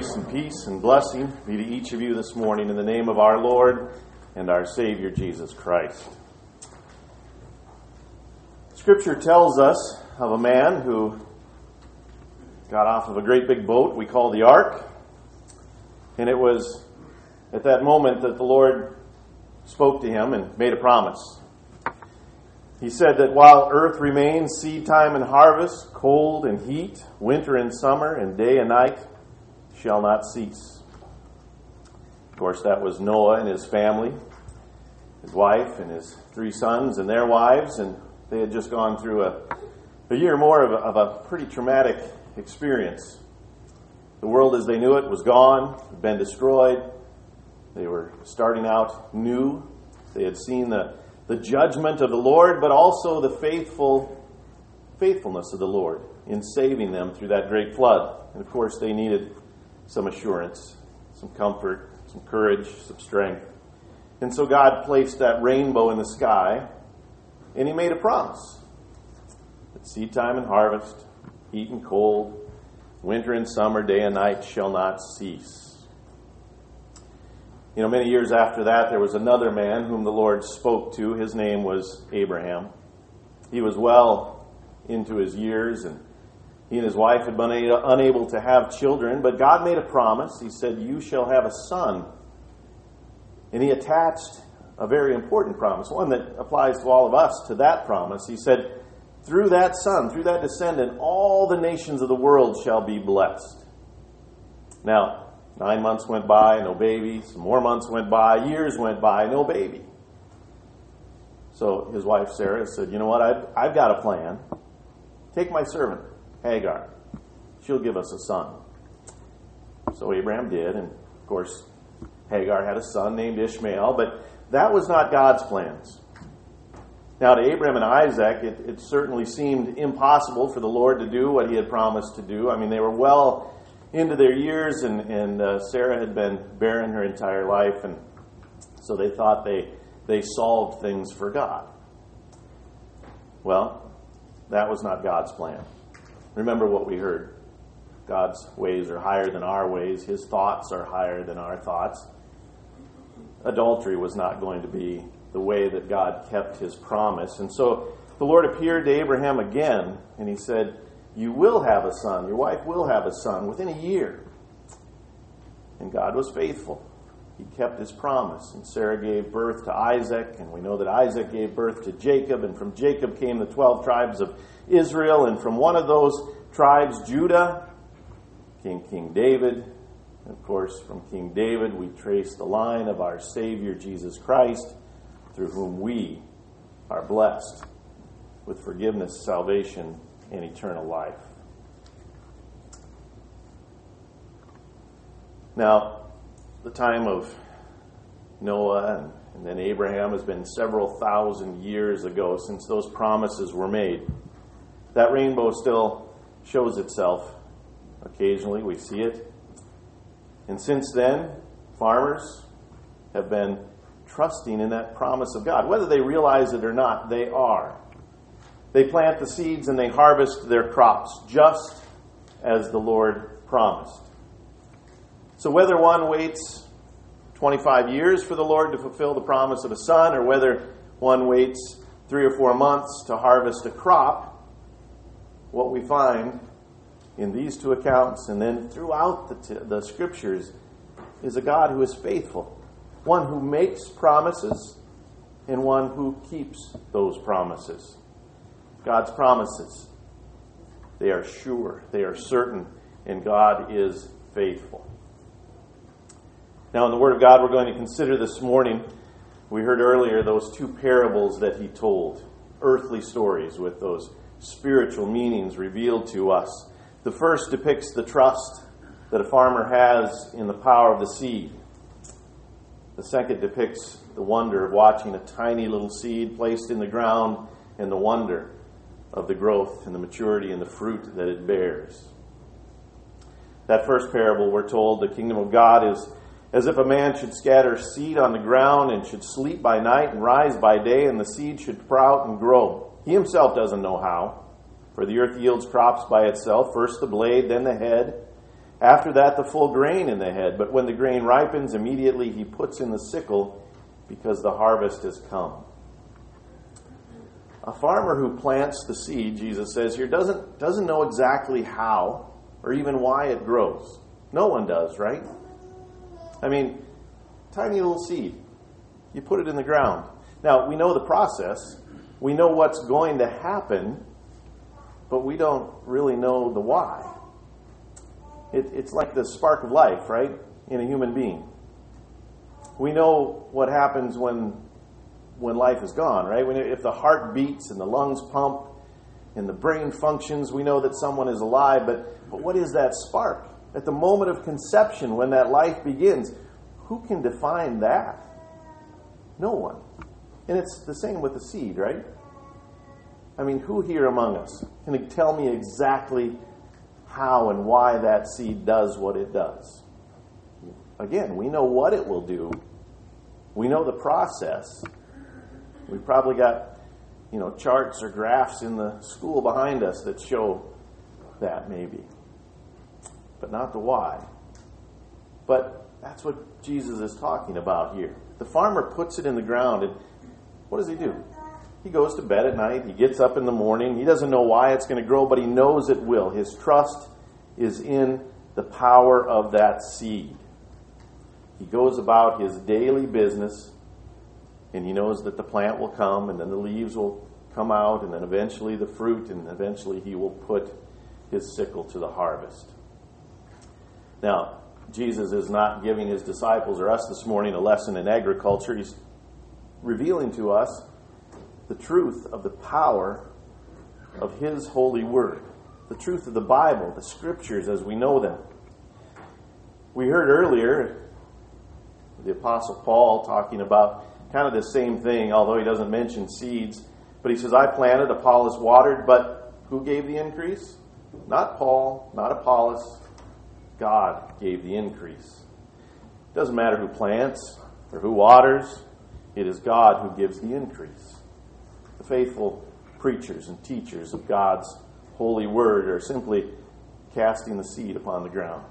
grace and peace and blessing be to each of you this morning in the name of our Lord and our Savior Jesus Christ. Scripture tells us of a man who got off of a great big boat we call the ark, and it was at that moment that the Lord spoke to him and made a promise. He said that while earth remains, seed time and harvest, cold and heat, winter and summer, and day and night shall not cease. Of course, that was Noah and his family, his wife and his three sons and their wives, and they had just gone through a, a year more of a, of a pretty traumatic experience. The world as they knew it was gone, been destroyed. They were starting out new. They had seen the the judgment of the Lord, but also the faithful faithfulness of the Lord in saving them through that great flood. And of course, they needed some assurance, some comfort, some courage, some strength. And so God placed that rainbow in the sky, and He made a promise that seed time and harvest, heat and cold, winter and summer, day and night shall not cease. You know, many years after that, there was another man whom the Lord spoke to. His name was Abraham. He was well into his years, and he and his wife had been unable to have children, but God made a promise. He said, You shall have a son. And he attached a very important promise, one that applies to all of us, to that promise. He said, Through that son, through that descendant, all the nations of the world shall be blessed. Now, Nine months went by, no baby. Some more months went by. Years went by, no baby. So his wife Sarah said, You know what? I've, I've got a plan. Take my servant, Hagar. She'll give us a son. So Abraham did, and of course, Hagar had a son named Ishmael, but that was not God's plans. Now, to Abraham and Isaac, it, it certainly seemed impossible for the Lord to do what he had promised to do. I mean, they were well into their years, and, and uh, Sarah had been barren her entire life, and so they thought they, they solved things for God. Well, that was not God's plan. Remember what we heard God's ways are higher than our ways, His thoughts are higher than our thoughts. Adultery was not going to be the way that God kept His promise. And so the Lord appeared to Abraham again, and He said, you will have a son. Your wife will have a son within a year. And God was faithful. He kept his promise. And Sarah gave birth to Isaac, and we know that Isaac gave birth to Jacob, and from Jacob came the 12 tribes of Israel, and from one of those tribes, Judah, came King David. And of course, from King David, we trace the line of our Savior Jesus Christ, through whom we are blessed with forgiveness, salvation, and eternal life. Now, the time of Noah and, and then Abraham has been several thousand years ago since those promises were made. That rainbow still shows itself. Occasionally we see it. And since then, farmers have been trusting in that promise of God. Whether they realize it or not, they are. They plant the seeds and they harvest their crops, just as the Lord promised. So, whether one waits 25 years for the Lord to fulfill the promise of a son, or whether one waits three or four months to harvest a crop, what we find in these two accounts and then throughout the, t- the scriptures is a God who is faithful, one who makes promises, and one who keeps those promises. God's promises. They are sure, they are certain, and God is faithful. Now, in the Word of God, we're going to consider this morning, we heard earlier those two parables that He told, earthly stories with those spiritual meanings revealed to us. The first depicts the trust that a farmer has in the power of the seed. The second depicts the wonder of watching a tiny little seed placed in the ground and the wonder of the growth and the maturity and the fruit that it bears. That first parable, we're told the kingdom of God is as if a man should scatter seed on the ground and should sleep by night and rise by day, and the seed should sprout and grow. He himself doesn't know how, for the earth yields crops by itself first the blade, then the head, After that, the full grain in the head. But when the grain ripens, immediately he puts in the sickle because the harvest has come. A farmer who plants the seed, Jesus says here, doesn't, doesn't know exactly how or even why it grows. No one does, right? I mean, tiny little seed. You put it in the ground. Now, we know the process. We know what's going to happen, but we don't really know the why. It, it's like the spark of life, right, in a human being. We know what happens when, when life is gone, right? When, if the heart beats and the lungs pump and the brain functions, we know that someone is alive, but, but what is that spark? At the moment of conception, when that life begins, who can define that? No one. And it's the same with the seed, right? I mean, who here among us can tell me exactly how and why that seed does what it does? Again, we know what it will do. We know the process. We probably got, you know, charts or graphs in the school behind us that show that maybe. But not the why. But that's what Jesus is talking about here. The farmer puts it in the ground and what does he do? He goes to bed at night. He gets up in the morning. He doesn't know why it's going to grow, but he knows it will. His trust is in the power of that seed. He goes about his daily business, and he knows that the plant will come, and then the leaves will come out, and then eventually the fruit, and eventually he will put his sickle to the harvest. Now, Jesus is not giving his disciples or us this morning a lesson in agriculture. He's revealing to us the truth of the power of His holy word, the truth of the Bible, the scriptures as we know them. We heard earlier the Apostle Paul talking about kind of the same thing, although he doesn't mention seeds. But he says, I planted, Apollos watered, but who gave the increase? Not Paul, not Apollos. God gave the increase. It doesn't matter who plants or who waters, it is God who gives the increase. The faithful preachers and teachers of God's holy word are simply casting the seed upon the ground.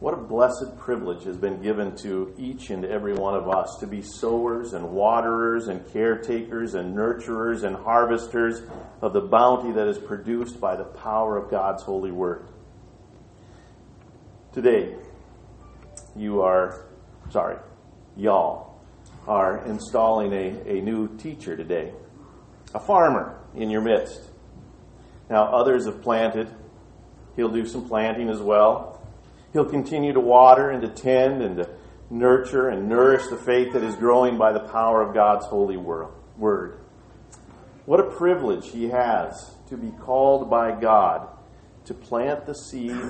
What a blessed privilege has been given to each and every one of us to be sowers and waterers and caretakers and nurturers and harvesters of the bounty that is produced by the power of God's holy word. Today, you are, sorry, y'all are installing a, a new teacher today, a farmer in your midst. Now, others have planted. He'll do some planting as well. He'll continue to water and to tend and to nurture and nourish the faith that is growing by the power of God's holy word. What a privilege he has to be called by God to plant the seed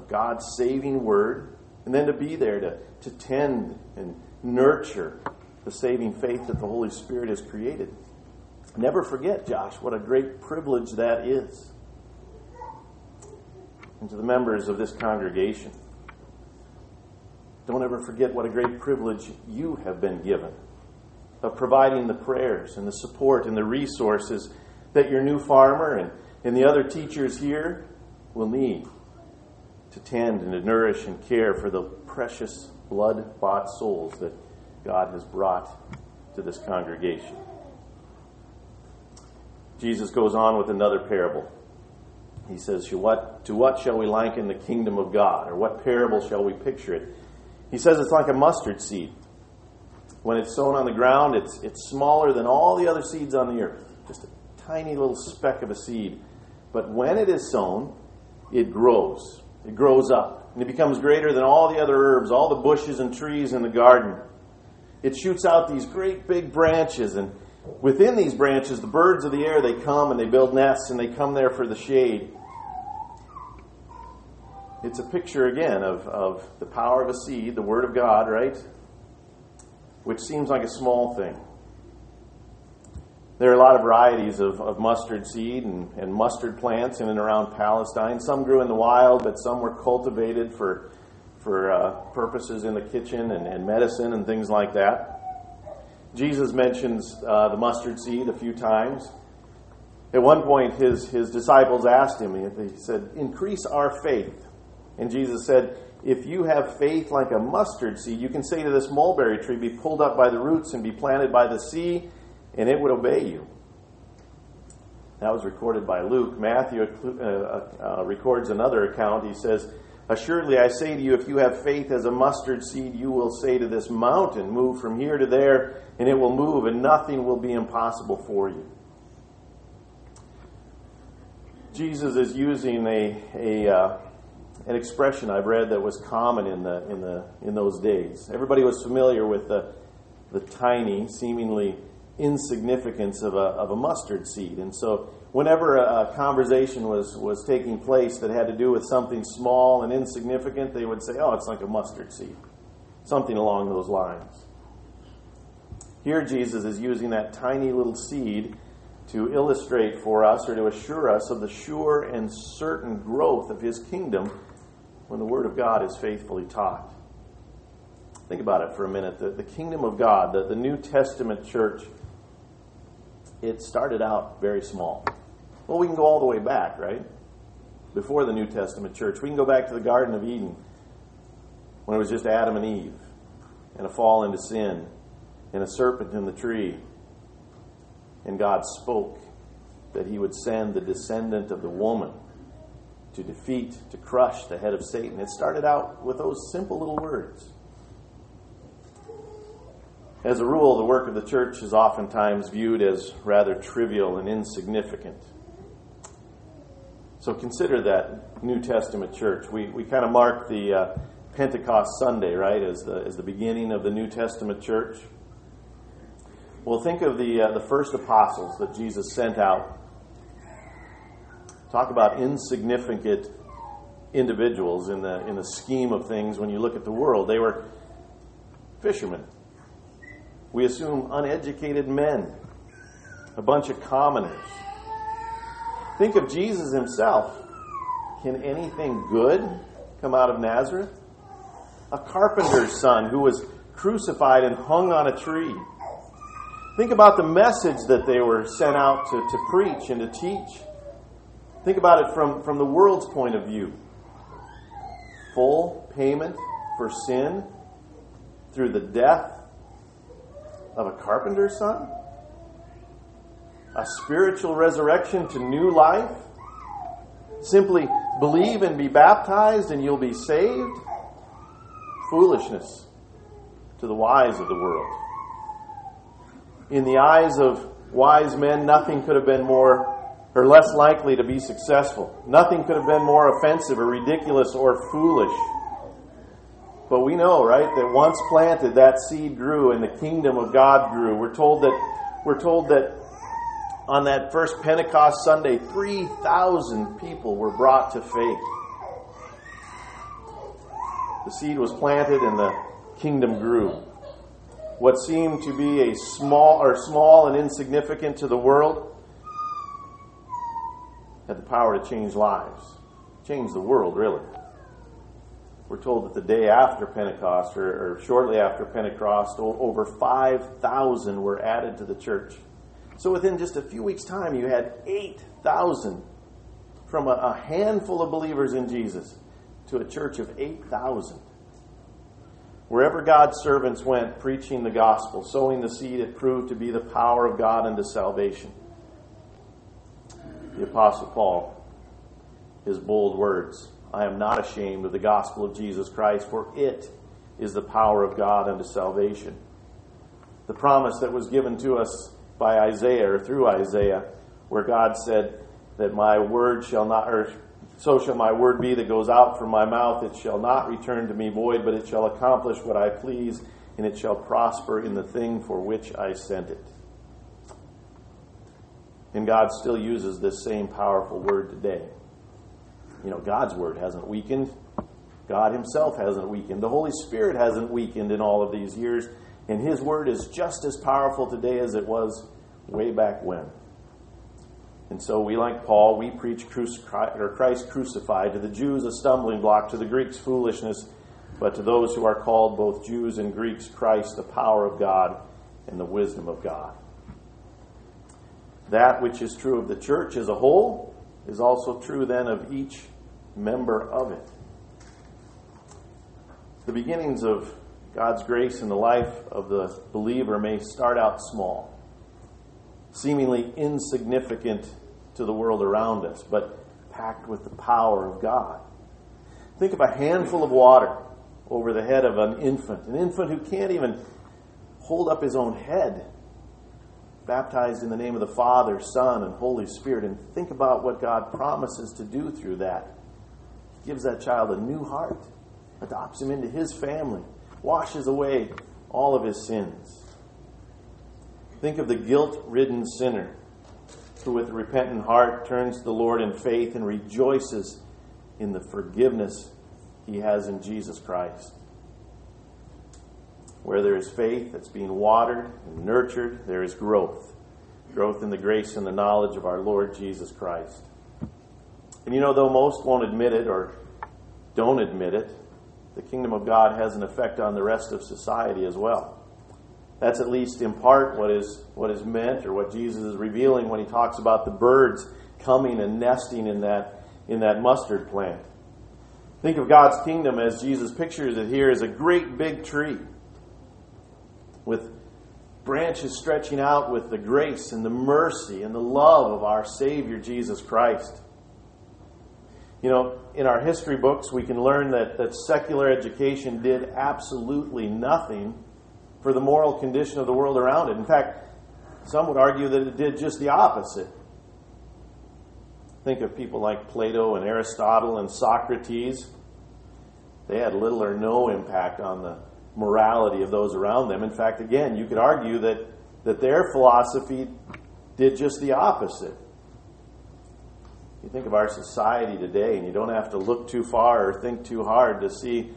of God's saving word and then to be there to, to tend and nurture the saving faith that the Holy Spirit has created. Never forget, Josh, what a great privilege that is. And to the members of this congregation, don't ever forget what a great privilege you have been given of providing the prayers and the support and the resources that your new farmer and, and the other teachers here will need to tend and to nourish and care for the precious blood bought souls that God has brought to this congregation. Jesus goes on with another parable. He says, to what, to what shall we liken the kingdom of God? Or what parable shall we picture it? He says it's like a mustard seed. When it's sown on the ground, it's, it's smaller than all the other seeds on the earth. Just a tiny little speck of a seed. But when it is sown, it grows it grows up and it becomes greater than all the other herbs, all the bushes and trees in the garden. It shoots out these great big branches and within these branches the birds of the air they come and they build nests and they come there for the shade. It's a picture again of, of the power of a seed, the word of God, right? Which seems like a small thing. There are a lot of varieties of, of mustard seed and, and mustard plants in and around Palestine. Some grew in the wild, but some were cultivated for, for uh, purposes in the kitchen and, and, medicine and things like that. Jesus mentions uh, the mustard seed a few times. At one point, his, his disciples asked him, he said, Increase our faith. And Jesus said, If you have faith like a mustard seed, you can say to this mulberry tree, Be pulled up by the roots and be planted by the sea, and it would obey you. That was recorded by Luke. Matthew uh, uh, uh, records another account. He says, Assuredly, I say to you, if you have faith as a mustard seed, you will say to this mountain, Move from here to there, and it will move, and nothing will be impossible for you. Jesus is using a, a uh, an expression I've read that was common in the in the in those days. Everybody was familiar with the the tiny, seemingly insignificance of a of a mustard seed, and so whenever a, conversation was was taking place that had to do with something small and insignificant, they would say, "Oh, it's like a mustard seed," something along those lines. Here, Jesus is using that tiny little seed to illustrate for us or to assure us of the sure and certain growth of his kingdom when the Word of God is faithfully taught. Think about it for a minute. The, the kingdom of God, the, the New Testament church, it started out very small. Well, we can go all the way back, right? Before the New Testament church. We can go back to the Garden of Eden when it was just Adam and Eve and a fall into sin and a serpent in the tree and God spoke that he would send the descendant of the woman to defeat, to crush the head of Satan. It started out with those simple little words. As a rule, the work of the church is oftentimes viewed as rather trivial and insignificant. So consider that New Testament church. We, we kind of mark the uh, Pentecost Sunday, right, as the, as the beginning of the New Testament church. Well, think of the, uh, the first apostles that Jesus sent out. Talk about insignificant individuals in the, in the scheme of things when you look at the world. They were fishermen. We assume uneducated men, a bunch of commoners. Think of Jesus himself. Can anything good come out of Nazareth? A carpenter's son who was crucified and hung on a tree. Think about the message that they were sent out to, to preach and to teach. Think about it from, from the world's point of view. Full payment for sin through the death of a carpenter's son? A spiritual resurrection to new life? Simply believe and be baptized and you'll be saved? Foolishness to the wise of the world in the eyes of wise men, nothing could have been more or less likely to be successful. Nothing could have been more offensive or ridiculous or foolish. But we know, right, that once planted, that seed grew and the kingdom of God grew. We're told that we're told that on that first Pentecost Sunday, 3,000 people were brought to faith. The seed was planted and the kingdom grew what seemed to be a small or small and insignificant to the world had the power to change lives, change the world, really. We're told that the day after Pentecost, or, or shortly after Pentecost, over 5,000 were added to the church. So within just a few weeks' time, you had 8,000 from a, a handful of believers in Jesus to a church of 8,000. Wherever God's servants went preaching the gospel, sowing the seed, it proved to be the power of God unto salvation. The Apostle Paul, his bold words I am not ashamed of the gospel of Jesus Christ, for it is the power of God unto salvation. The promise that was given to us by Isaiah or through Isaiah, where God said that my word shall not, or so shall my word be that goes out from my mouth. It shall not return to me void, but it shall accomplish what I please, and it shall prosper in the thing for which I sent it. And God still uses this same powerful word today. You know, God's word hasn't weakened. God Himself hasn't weakened. The Holy Spirit hasn't weakened in all of these years. And His word is just as powerful today as it was way back when. And so we, like Paul, we preach Christ crucified. To the Jews, a stumbling block. To the Greeks, foolishness. But to those who are called, both Jews and Greeks, Christ, the power of God and the wisdom of God. That which is true of the church as a whole is also true then of each member of it. The beginnings of God's grace in the life of the believer may start out small, seemingly insignificant to the world around us, but packed with the power of God. Think of a handful of water over the head of an infant, an infant who can't even hold up his own head, baptized in the name of the Father, Son, and Holy Spirit, and think about what God promises to do through that. He gives that child a new heart, adopts him into his family, washes away all of his sins. Think of the guilt ridden sinner who, with a repentant heart, turns to the Lord in faith and rejoices in the forgiveness he has in Jesus Christ. Where there is faith that's being watered and nurtured, there is growth. Growth in the grace and the knowledge of our Lord Jesus Christ. And you know, though most won't admit it or don't admit it, the kingdom of God has an effect on the rest of society as well. That's at least in part what is what is meant or what Jesus is revealing when he talks about the birds coming and nesting in that in that mustard plant. Think of God's kingdom as Jesus pictures it here as a great big tree with branches stretching out with the grace and the mercy and the love of our Savior Jesus Christ. You know, in our history books, we can learn that, that secular education did absolutely nothing for the moral condition of the world around it. In fact, some would argue that it did just the opposite. Think of people like Plato and Aristotle and Socrates. They had little or no impact on the morality of those around them. In fact, again, you could argue that, that their philosophy did just the opposite. You think of our society today, and you don't have to look too far or think too hard to see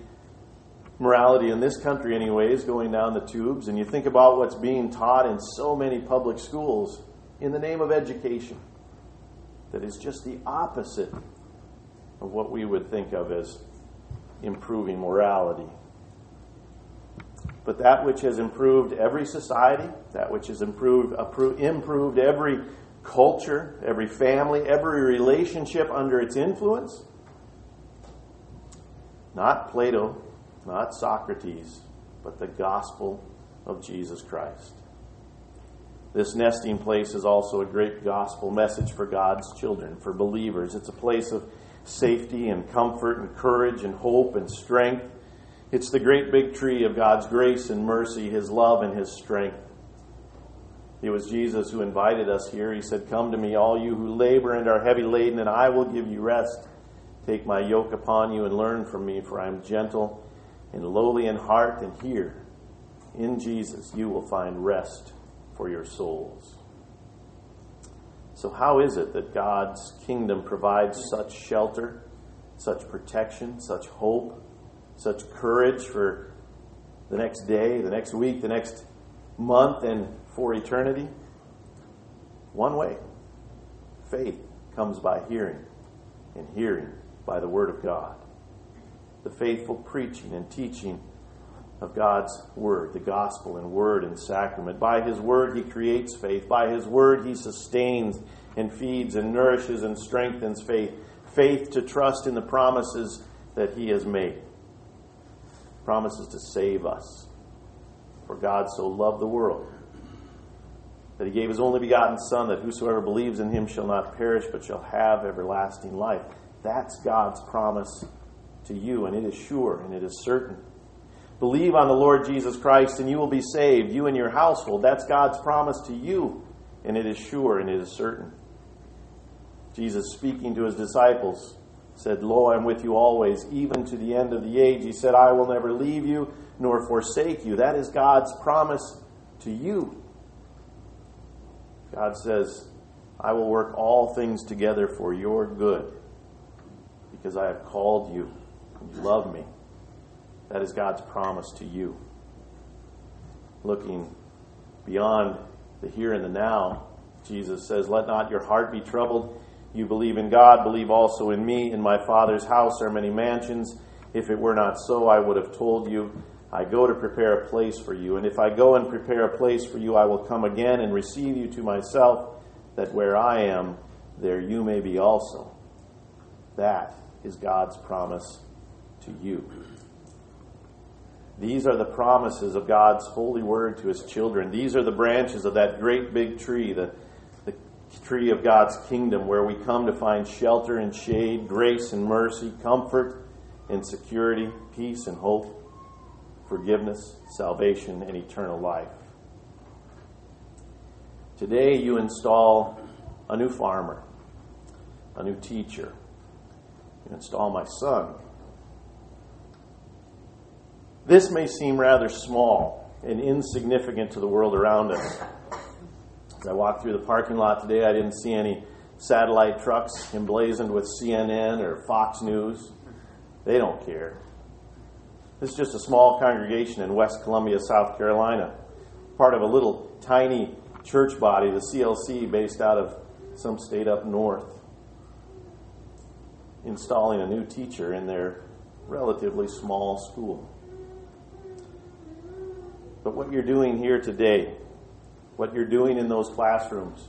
morality in this country, anyways, going down the tubes. And you think about what's being taught in so many public schools in the name of education that is just the opposite of what we would think of as improving morality. But that which has improved every society, that which has improved, improved every culture, every family, every relationship under its influence, not Plato, not Socrates, but the gospel of Jesus Christ. This nesting place is also a great gospel message for God's children, for believers. It's a place of safety and comfort and courage and hope and strength. It's the great big tree of God's grace and mercy, His love and His strength. It was Jesus who invited us here. He said, Come to me, all you who labor and are heavy laden, and I will give you rest. Take my yoke upon you and learn from me, for I am gentle and lowly in heart, and here, in Jesus, you will find rest for your souls. So, how is it that God's kingdom provides such shelter, such protection, such hope? Such courage for the next day, the next week, the next month, and for eternity? One way faith comes by hearing, and hearing by the Word of God. The faithful preaching and teaching of God's Word, the gospel and Word and sacrament. By His Word, He creates faith. By His Word, He sustains and feeds and nourishes and strengthens faith. Faith to trust in the promises that He has made promises to save us. For God so loved the world that he gave his only begotten Son, that whosoever believes in him shall not perish, but shall have everlasting life. That's God's promise to you, and it is sure and it is certain. Believe on the Lord Jesus Christ, and you will be saved, you and your household. That's God's promise to you, and it is sure and it is certain. Jesus speaking to his disciples said, Lo, I'm with you always, even to the end of the age. He said, I will never leave you nor forsake you. That is God's promise to you. God says, I will work all things together for your good because I have called you and you love me. That is God's promise to you. Looking beyond the here and the now, Jesus says, Let not your heart be troubled. You believe in God, believe also in me. In my Father's house are many mansions. If it were not so, I would have told you. I go to prepare a place for you. And if I go and prepare a place for you, I will come again and receive you to myself, that where I am, there you may be also. That is God's promise to you. These are the promises of God's holy word to his children. These are the branches of that great big tree, the, tree of God's kingdom, where we come to find shelter and shade, grace and mercy, comfort and security, peace and hope, forgiveness, salvation, and eternal life. Today, you install a new farmer, a new teacher. You install my son. This may seem rather small and insignificant to the world around us. As I walked through the parking lot today, I didn't see any satellite trucks emblazoned with CNN or Fox News. They don't care. This is just a small congregation in West Columbia, South Carolina, part of a little tiny church body, the CLC, based out of some state up north, installing a new teacher in their relatively small school. But what you're doing here today, what you're doing in those classrooms,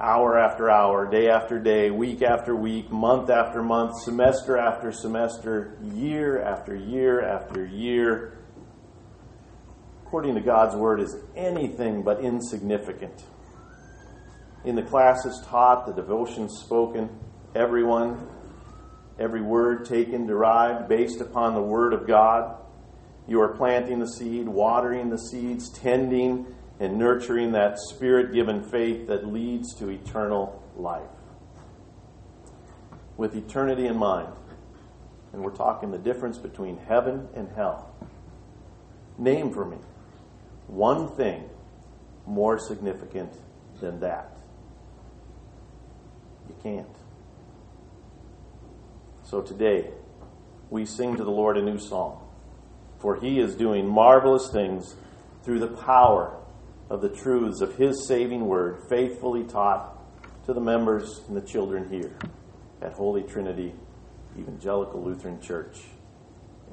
hour after hour, day after day, week after week, month after month, semester after semester, year after year after year, according to God's word, is anything but insignificant. In the classes taught, the devotions spoken, everyone, every word taken, derived, based upon the word of God. You are planting the seed, watering the seeds, tending and nurturing that spirit given faith that leads to eternal life. With eternity in mind, and we're talking the difference between heaven and hell. Name for me one thing more significant than that. You can't. So today, we sing to the Lord a new song, for he is doing marvelous things through the power of the truths of his saving word, faithfully taught to the members and the children here at Holy Trinity Evangelical Lutheran Church.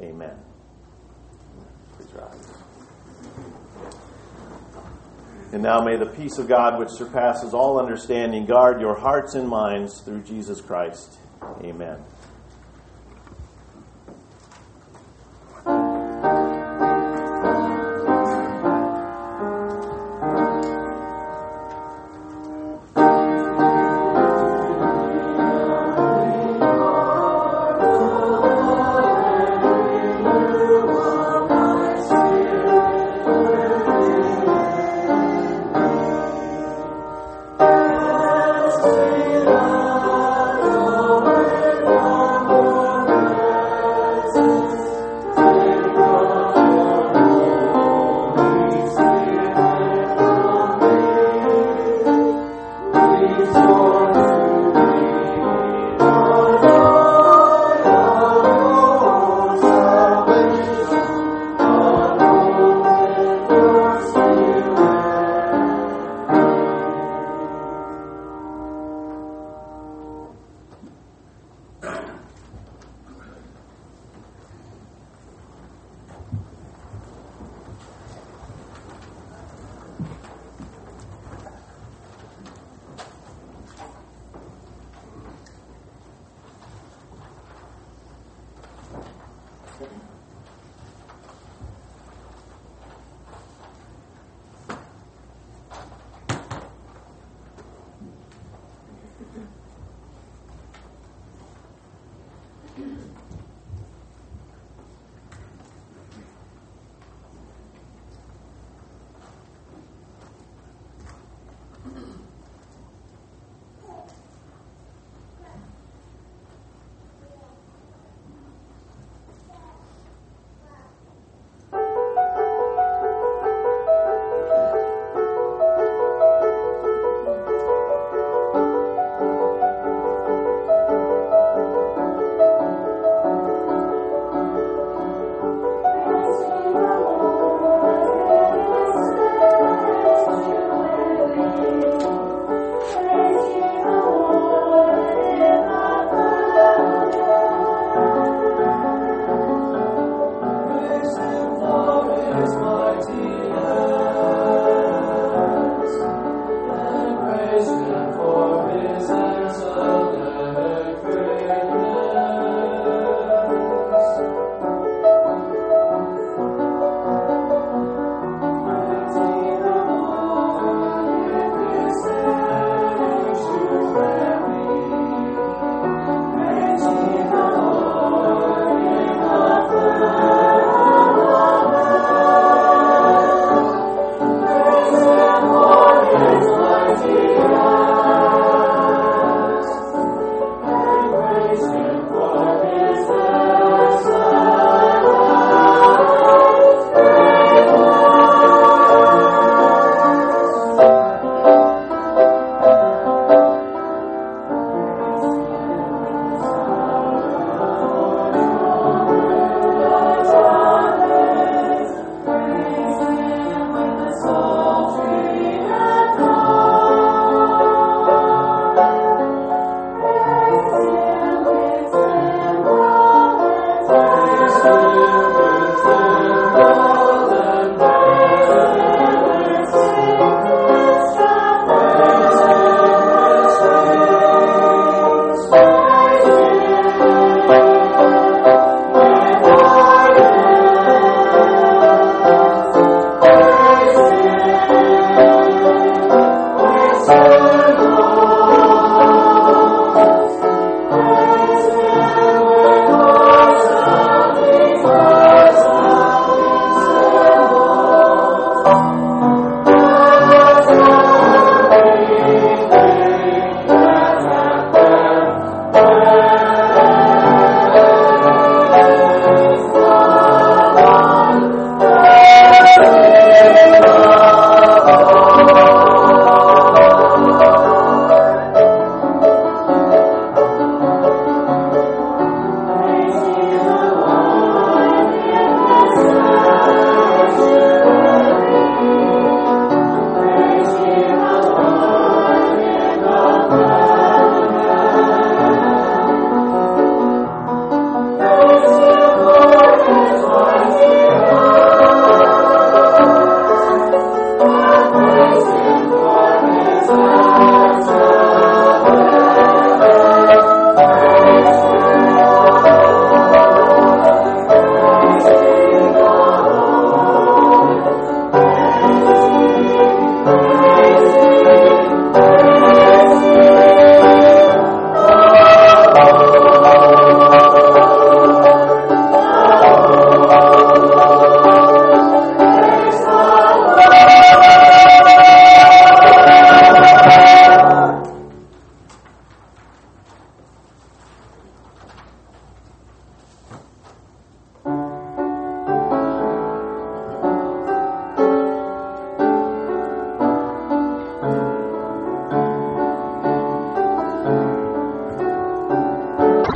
Amen. Please rise. And now may the peace of God, which surpasses all understanding, guard your hearts and minds through Jesus Christ. Amen.